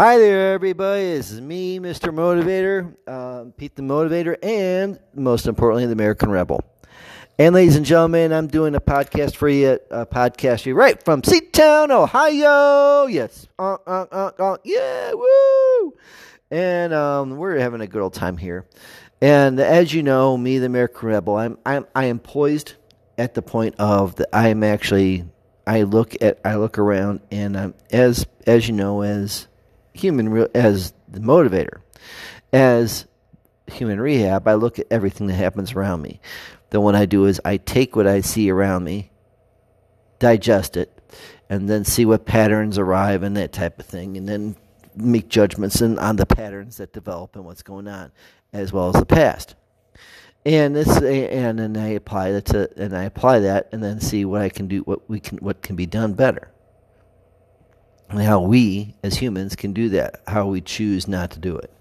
Hi there, everybody. This is me, Mr. Motivator, uh, Pete the Motivator, and most importantly, the American Rebel. And ladies and gentlemen, I'm doing a podcast for you, a podcast for you right from Seatown, Ohio. Yes, uh, uh, uh, uh, yeah, woo! And um, we're having a good old time here. And as you know, me, the American Rebel, I'm, I'm I am poised at the point of that I am actually I look at I look around and um, as as you know as human as the motivator. As human rehab I look at everything that happens around me. Then what I do is I take what I see around me, digest it, and then see what patterns arrive and that type of thing, and then make judgments and on the patterns that develop and what's going on, as well as the past. And this and then I apply that to and I apply that and then see what I can do what we can what can be done better how we as humans can do that how we choose not to do it.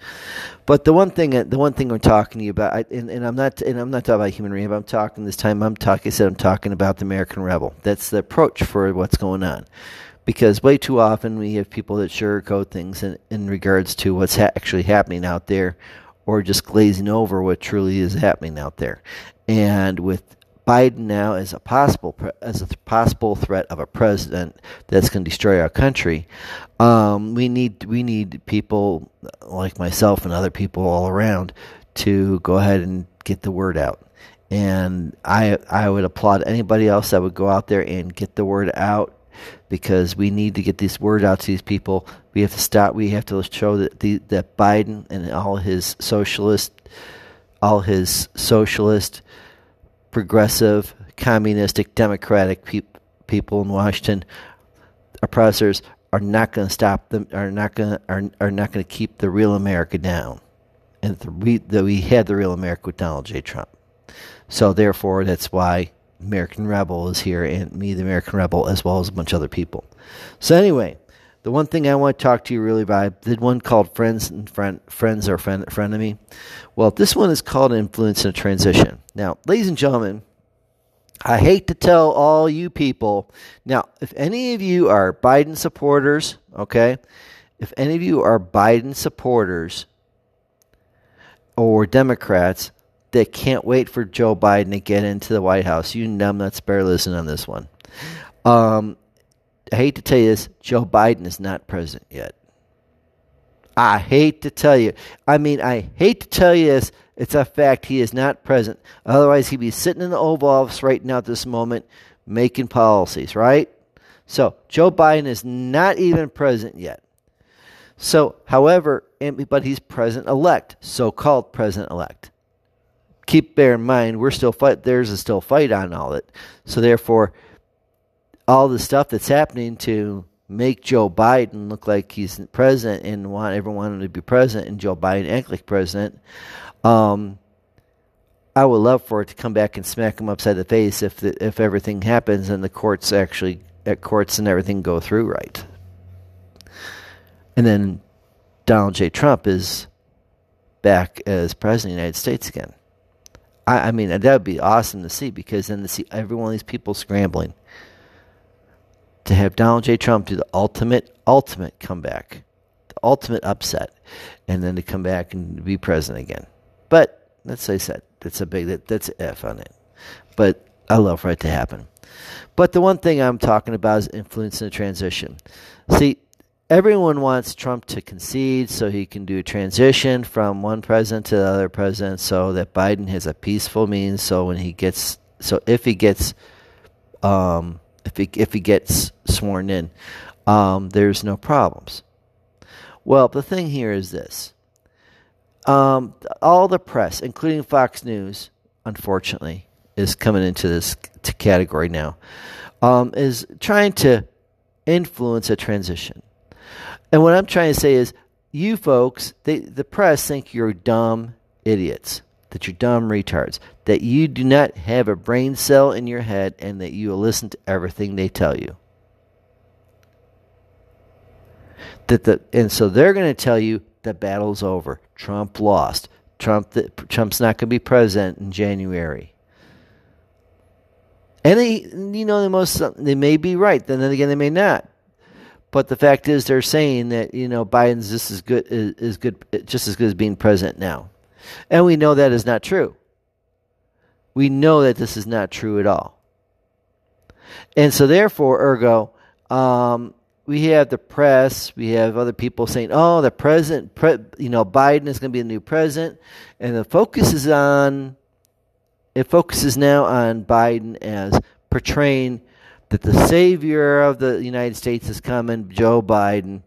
But the one thing the one thing we're talking to you about and, and I'm not and I'm not talking about human rehab I'm talking this time I'm talking I said I'm talking about the American rebel. That's the approach for what's going on. Because way too often we have people that sugarcoat things in, in regards to what's ha- actually happening out there or just glazing over what truly is happening out there. And with Biden now as a possible as a possible threat of a president that's going to destroy our country, um, we need we need people like myself and other people all around to go ahead and get the word out. And I I would applaud anybody else that would go out there and get the word out because we need to get this word out to these people. We have to stop. We have to show that the, that Biden and all his socialist, all his socialist, progressive, communistic, democratic pe- people in Washington, oppressors, are not going to stop them. Are not going are, are not going to keep the real America down. And the, we the, we had the real America with Donald J. Trump. So therefore, that's why American Rebel is here, and me, the American Rebel, as well as a bunch of other people. So anyway, the one thing I want to talk to you really about, did one called Friends and Friend, Friends or Friend, Me. Well, this one is called Influence and Transition. Now, ladies and gentlemen, I hate to tell all you people. Now, if any of you are Biden supporters, okay, if any of you are Biden supporters or Democrats, that can't wait for Joe Biden to get into the White House. You numbnuts better listen on this one. Um, I hate to tell you this, Joe Biden is not president yet. I hate to tell you. I mean, I hate to tell you this. It's a fact. He is not present. Otherwise, he'd be sitting in the Oval Office right now at this moment making policies, right? So, Joe Biden is not even present yet. So, however, but he's president elect, so called president elect keep bear in mind we're still fight there's a still fight on all it so therefore all the stuff that's happening to make Joe Biden look like he's president and want everyone to be president and Joe Biden act like president um, I would love for it to come back and smack him upside the face if the, if everything happens and the courts actually at courts and everything go through right. And then Donald J. Trump is back as president of the United States again. I, I mean, that would be awesome to see because then to see every one of these people scrambling to have Donald J. Trump do the ultimate, ultimate comeback, the ultimate upset, and then to come back and be president again. But that's I said, that's a big that, that's an F on it. But I love for it to happen. But the one thing I'm talking about is influencing the transition. See, everyone wants Trump to concede so he can do a transition from one president to the other president so that Biden has a peaceful means so when he gets so if he gets um, if he if he gets sworn in um, there's no problems. Well, the thing here is this. Um, all the press, including Fox News, unfortunately, is coming into this category now, um, is trying to influence a transition. And what I'm trying to say is, you folks, they, the press think you're dumb idiots, that you're dumb retards, that you do not have a brain cell in your head, and that you will listen to everything they tell you. That the and so they're going to tell you the battle's over. Trump lost. Trump the, Trump's not going to be president in January. And they, you know, the most they may be right. Then again, they may not. But the fact is, they're saying that you know Biden's just as good is, good, just as good as being president now, and we know that is not true. We know that this is not true at all, and so therefore, ergo, um, we have the press, we have other people saying, "Oh, the president, pre- you know, Biden is going to be the new president," and the focus is on it focuses now on Biden as portraying that the savior of the United States is coming, Joe Biden.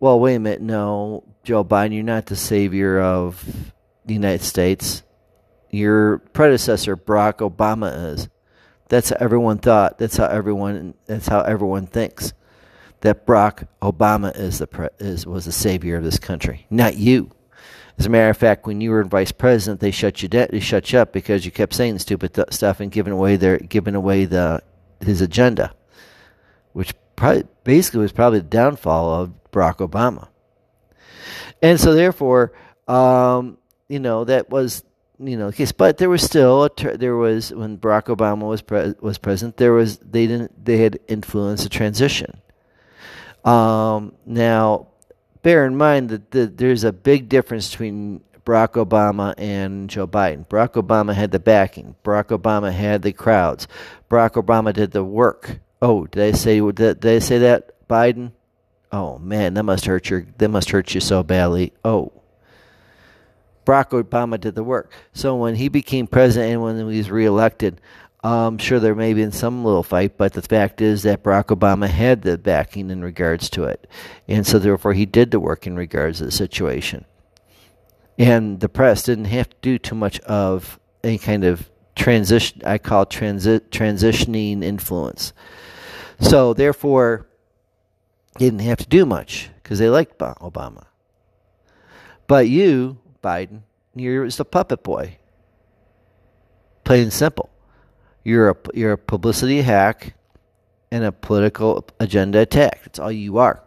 Well, wait a minute. No, Joe Biden, you're not the savior of the United States. Your predecessor, Barack Obama, is. That's how everyone thought. That's how everyone. That's how everyone thinks. That Barack Obama is the pre, is was the savior of this country, not you. As a matter of fact, when you were vice president, they shut you de- they shut you up because you kept saying stupid th- stuff and giving away their giving away the his agenda, which probably, basically was probably the downfall of Barack Obama. And so, therefore, um, you know that was you know case. But there was still a there was when Barack Obama was pre- was president, there was they didn't they had influenced the transition. Um, now, bear in mind that the, there's a big difference between Barack Obama and Joe Biden. Barack Obama had the backing. Barack Obama had the crowds. Barack Obama did the work. Oh, did I say did, did I say that Biden? Oh man, that must hurt your that must hurt you so badly. Oh. Barack Obama did the work. So when he became president and when he was reelected, I'm sure there may have been some little fight, but the fact is that Barack Obama had the backing in regards to it. And so therefore he did the work in regards to the situation and the press didn't have to do too much of any kind of transition I call transit transitioning influence. So therefore, didn't have to do much because they liked Obama. But you, Biden, you're just a puppet boy. Plain and simple. You're a you're a publicity hack and a political agenda attack. That's all you are.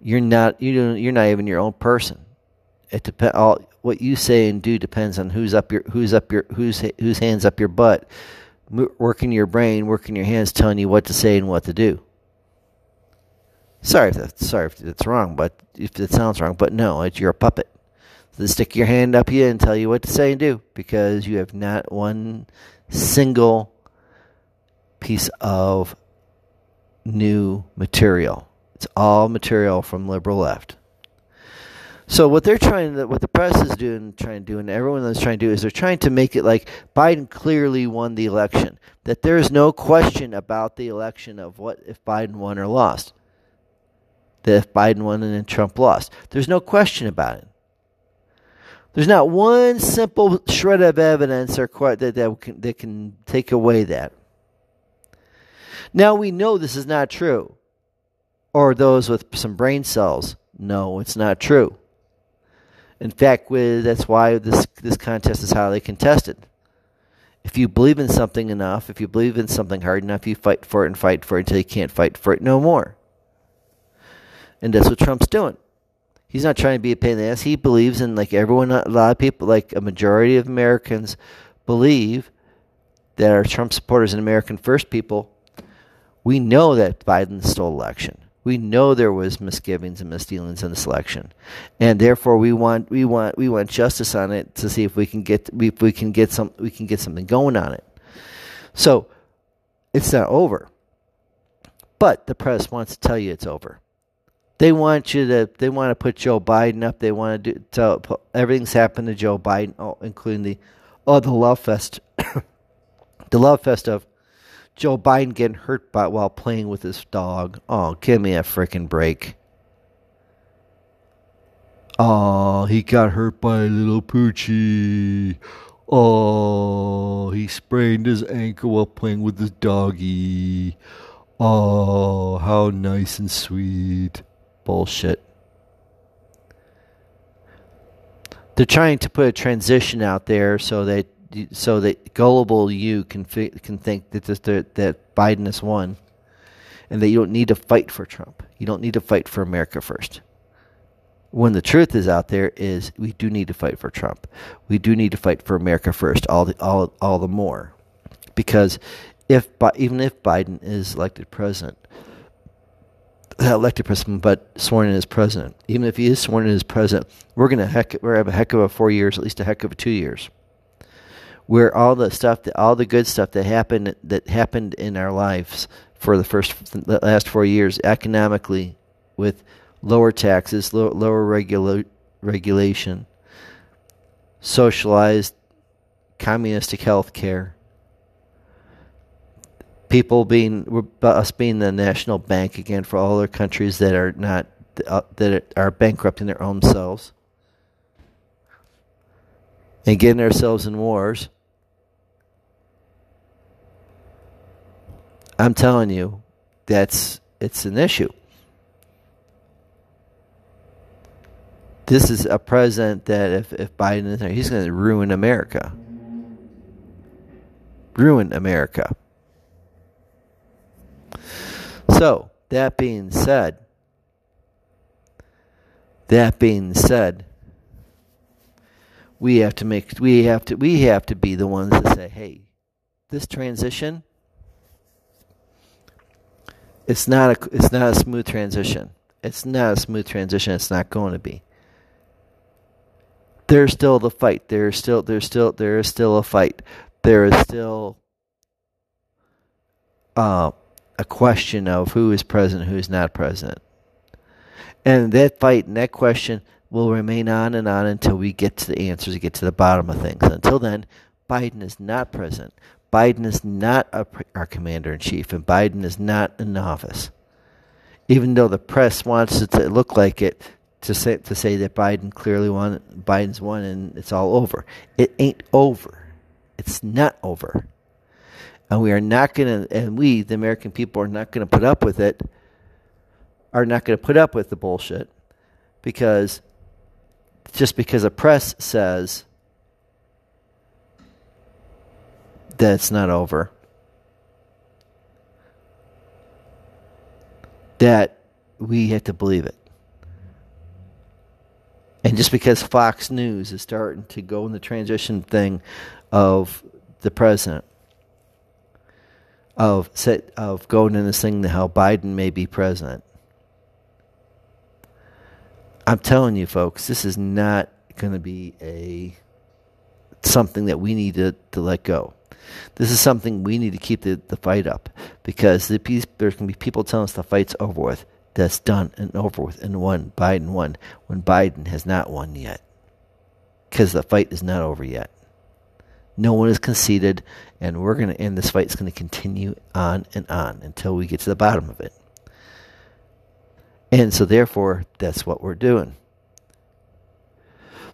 You're not you don't, you're not even your own person it depend all what you say and do depends on who's up your who's up your who's whose hands up your butt, working your brain, working your hands, telling you what to say and what to do. Sorry if that's sorry if that's wrong, but if it sounds wrong, but no, it's you're a puppet. So stick your hand up here and tell you what to say and do because you have not one single piece of new material. It's all material from liberal left. So what they're trying to, what the press is doing, trying to do, and everyone is trying to do is they're trying to make it like Biden clearly won the election. That there is no question about the election of what if Biden won or lost. That if Biden won and then Trump lost, there's no question about it. There's not one simple shred of evidence or that that can, that can take away that. Now we know this is not true, or those with some brain cells know it's not true. In fact, that's why this this contest is highly contested. If you believe in something enough, if you believe in something hard enough, you fight for it and fight for it until you can't fight for it no more. And that's what Trump's doing. He's not trying to be a pain in the ass. He believes in, like everyone, a lot of people, like a majority of Americans, believe that are Trump supporters and American First people. We know that Biden stole election we know there was misgivings and misdealings in the election, and therefore we want we want we want justice on it to see if we can get if we can get some we can get something going on it. So it's not over, but the press wants to tell you it's over. They want you to they want to put Joe Biden up. They want to do everything's happened to Joe Biden, oh, including the oh the love fest, the love fest of Joe Biden getting hurt by while playing with his dog. Oh, give me a freaking break. Oh, he got hurt by a little poochie. Oh, he sprained his ankle while playing with his doggy. Oh, how nice and sweet. Bullshit. They're trying to put a transition out there so that so that gullible you can can think that this, that Biden has won, and that you don't need to fight for Trump. You don't need to fight for America first. When the truth is out there, is we do need to fight for Trump. We do need to fight for America first. All the all all the more, because if even if Biden is elected president, elected president, but sworn in as president. Even if he is sworn in as president, we're gonna heck, we're have a heck of a four years, at least a heck of a two years, where all the stuff, that all the good stuff that happened that happened in our lives for the first, the last four years, economically, with lower taxes, low, lower regula- regulation, socialized communistic health care, people being us being the national bank again for all other countries that are not uh, that are bankrupting their own selves and getting ourselves in wars. I'm telling you, that's it's an issue. This is a president that if, if Biden is there, he's going to ruin America. Ruin America. So, that being said, that being said, we have to make we have to we have to be the ones that say, "Hey, this transition it's not a it's not a smooth transition. It's not a smooth transition. It's not going to be. There's still the fight. There's still there's still there is still a fight. There is still uh a question of who is president, who is not president. And that fight and that question will remain on and on until we get to the answers, get to the bottom of things. Until then, Biden is not president. Biden is not a, our commander in chief, and Biden is not in office. Even though the press wants it to look like it, to say to say that Biden clearly won, Biden's won, and it's all over. It ain't over. It's not over and we are not going to, and we, the American people, are not going to put up with it, are not going to put up with the bullshit because just because a press says that it's not over, that we have to believe it. And just because Fox News is starting to go in the transition thing of the president, of set of going in this thing how Biden may be president. I'm telling you, folks, this is not going to be a something that we need to, to let go. This is something we need to keep the, the fight up because the piece, there's going to be people telling us the fight's over with. That's done and over with and won. Biden won when Biden has not won yet because the fight is not over yet. No one is conceded, and we're going to end this fight. It's going to continue on and on until we get to the bottom of it. And so, therefore, that's what we're doing.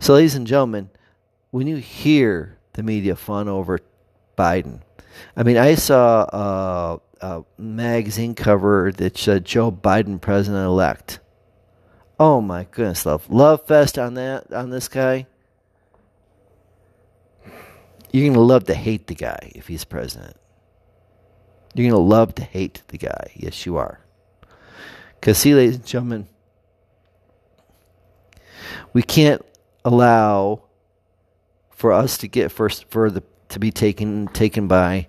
So, ladies and gentlemen, when you hear the media fun over Biden, I mean, I saw a, a magazine cover that said Joe Biden president elect. Oh my goodness, love love fest on that on this guy. You're going to love to hate the guy if he's president. You're going to love to hate the guy. Yes, you are. Because, see, ladies and gentlemen, we can't allow for us to get first for the to be taken taken by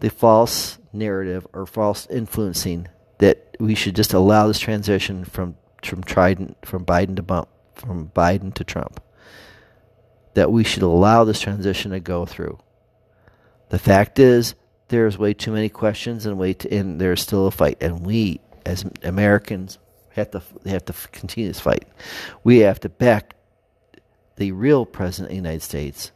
the false narrative or false influencing that we should just allow this transition from from Trident from Biden to bump from Biden to Trump that we should allow this transition to go through. The fact is, there's way too many questions and way to, and there's still a fight, and we as Americans have to have to continue this fight. We have to back the real president of the United States,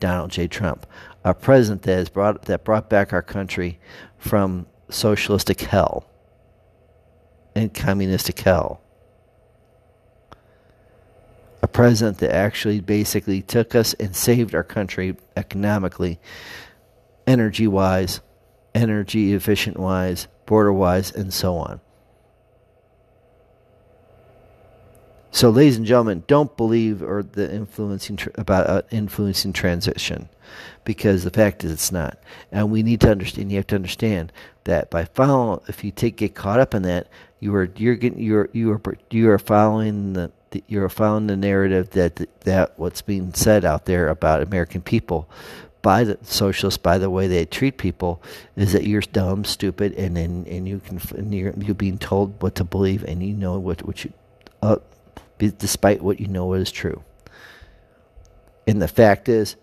Donald J. Trump, a president that has brought that brought back our country from socialistic hell and communistic hell a president that actually basically took us and saved our country economically, energy wise, energy efficient wise, border wise, and so on. So, ladies and gentlemen, don't believe or the influencing tr- about uh, influencing transition, because the fact is it's not. And we need to understand. You have to understand that by following, if you take get caught up in that, you are you're getting you're you are you are following the you're following the narrative that that what's being said out there about American people, by the socialists by the way they treat people is that you're dumb, stupid, and then and you can and you're you're being told what to believe, and you know what what you, uh, despite what you know is true. And the fact is,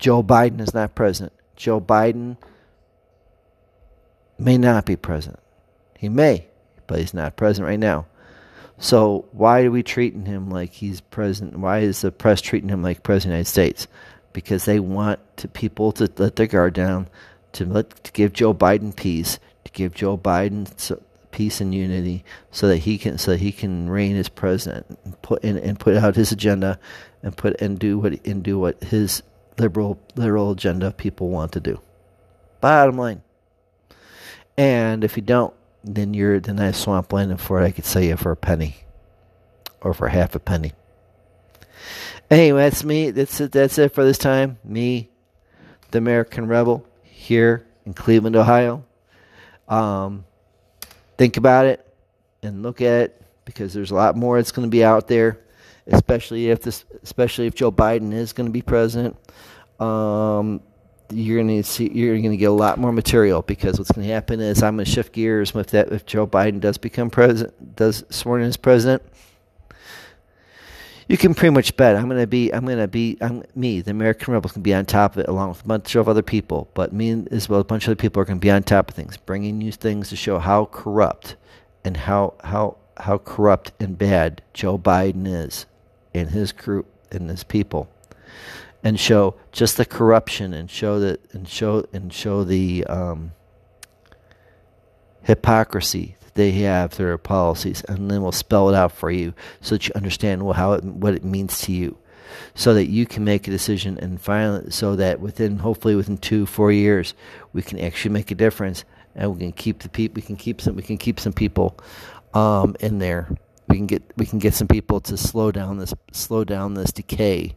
Joe Biden is not president. Joe Biden may not be president. He may, but he's not president right now. So why are we treating him like he's president? Why is the press treating him like president of the United States? Because they want to people to let their guard down, to let to give Joe Biden peace, to give Joe Biden peace and unity, so that he can so he can reign as president and put in, and put out his agenda, and put and do what and do what his liberal liberal agenda people want to do. Bottom line. And if you don't, then you're the nice swamp landing for it. I could sell you for a penny, or for half a penny. Anyway, that's me. That's it. That's it for this time. Me, the American Rebel, here in Cleveland, Ohio. Um, think about it and look at it because there's a lot more that's going to be out there, especially if this, especially if Joe Biden is going to be president. Um, you're going to see you're going to get a lot more material because what's going to happen is I'm going to shift gears with that if Joe Biden does become president does sworn in as president you can pretty much bet I'm going to be I'm going to be I'm me the American rebels can be on top of it along with a bunch of other people but me as well a bunch of other people are going to be on top of things bringing you things to show how corrupt and how how how corrupt and bad Joe Biden is and his crew and his people and show just the corruption and show that and show and show the um, hypocrisy that they have through their policies, and then we'll spell it out for you so that you understand how it, what it means to you, so that you can make a decision and finally, so that within hopefully within two four years we can actually make a difference and we can keep the people we can keep some we can keep some people um, in there. We can get we can get some people to slow down this slow down this decay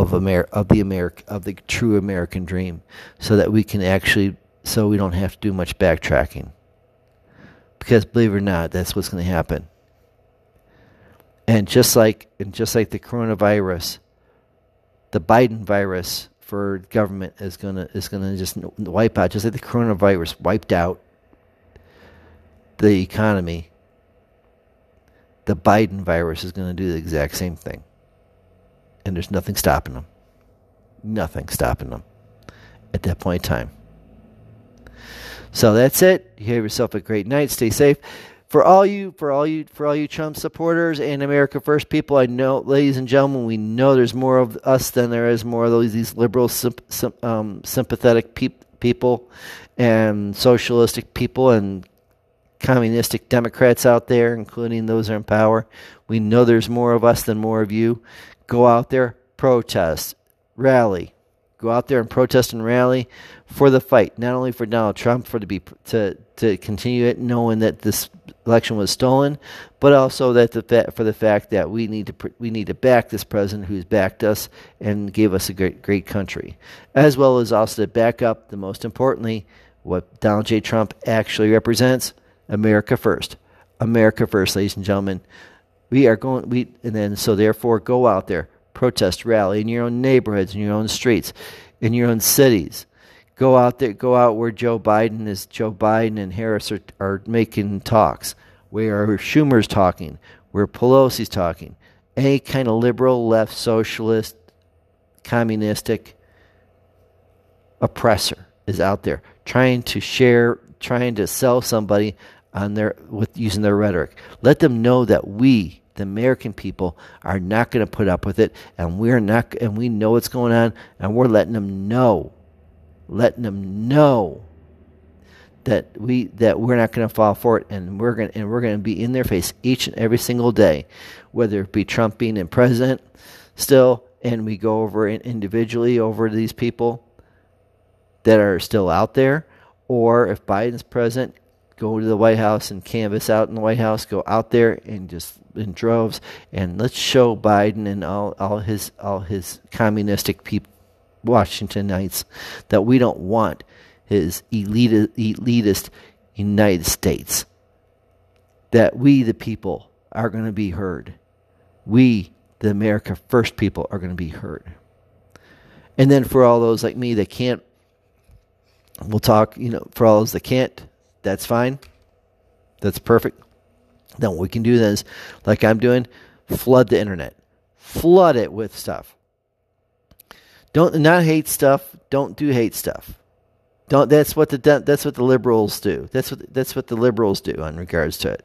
of of the America of the true American dream, so that we can actually so we don't have to do much backtracking. Because believe it or not, that's what's going to happen. And just like and just like the coronavirus, the Biden virus for government is gonna is gonna just wipe out, just like the coronavirus wiped out the economy. The Biden virus is going to do the exact same thing and there's nothing stopping them. Nothing stopping them at that point in time. So that's it. You have yourself a great night. Stay safe. For all you, for all you, for all you Trump supporters and America First people, I know, ladies and gentlemen, we know there's more of us than there is more of those these liberal, um, sympathetic pe- people and socialistic people and communistic Democrats out there, including those in power. We know there's more of us than more of you. Go out there, protest, rally. Go out there and protest and rally for the fight, not only for Donald Trump for to be to to continue it, knowing that this election was stolen, but also that the for the fact that we need to we need to back this president who's backed us and gave us a great great country, as well as also to back up the most importantly what Donald J. Trump actually represents: America first, America first, ladies and gentlemen. We are going, we, and then so therefore go out there, protest, rally in your own neighborhoods, in your own streets, in your own cities. Go out there, go out where Joe Biden is, Joe Biden and Harris are, are making talks, where Schumer's talking, where Pelosi's talking. Any kind of liberal, left, socialist, communistic oppressor is out there trying to share, trying to sell somebody on their with using their rhetoric. Let them know that we the American people are not going to put up with it, and we're not, and we know what's going on, and we're letting them know, letting them know that we that we're not going to fall for it, and we're going and we're going to be in their face each and every single day, whether it be Trump being in president still, and we go over individually over these people that are still out there, or if Biden's president go to the White House and canvass out in the White House, go out there and just in droves, and let's show Biden and all, all his all his communistic people, Washingtonites, that we don't want his elite, elitist United States. That we, the people, are going to be heard. We, the America First people, are going to be heard. And then for all those like me that can't, we'll talk, you know, for all those that can't, that's fine. That's perfect. Then what we can do is, like I'm doing, flood the internet. Flood it with stuff. Don't not hate stuff. Don't do hate stuff. Don't. That's what the that's what the liberals do. That's what that's what the liberals do in regards to it.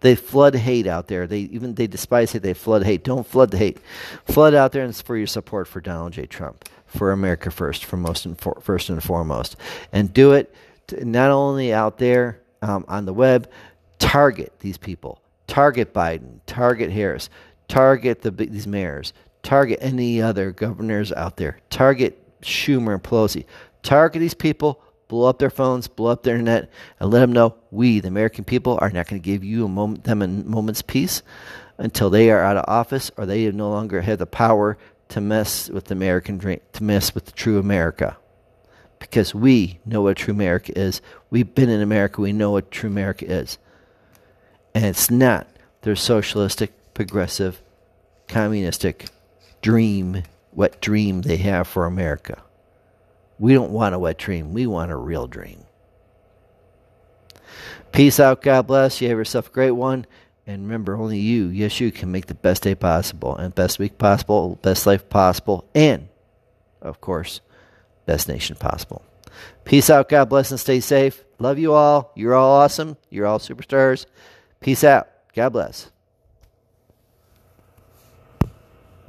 They flood hate out there. They even they despise hate. They flood hate. Don't flood the hate. Flood out there and for your support for Donald J. Trump, for America first, for most and for, first and foremost, and do it not only out there um, on the web. Target these people. Target Biden. Target Harris. Target the, these mayors. Target any other governors out there. Target Schumer and Pelosi. Target these people blow up their phones, blow up their internet, and let them know we, the American people, are not going to give you a moment, them a moment's peace until they are out of office or they no longer have the power to mess with the American dream, to mess with the true America. Because we know what true America is. We've been in America. We know what true America is. And it's not their socialistic, progressive, communistic dream, what dream they have for America. We don't want a wet dream. We want a real dream. Peace out. God bless. You have yourself a great one. And remember, only you, yes, you can make the best day possible and best week possible, best life possible, and, of course, best nation possible. Peace out. God bless and stay safe. Love you all. You're all awesome. You're all superstars. Peace out. God bless.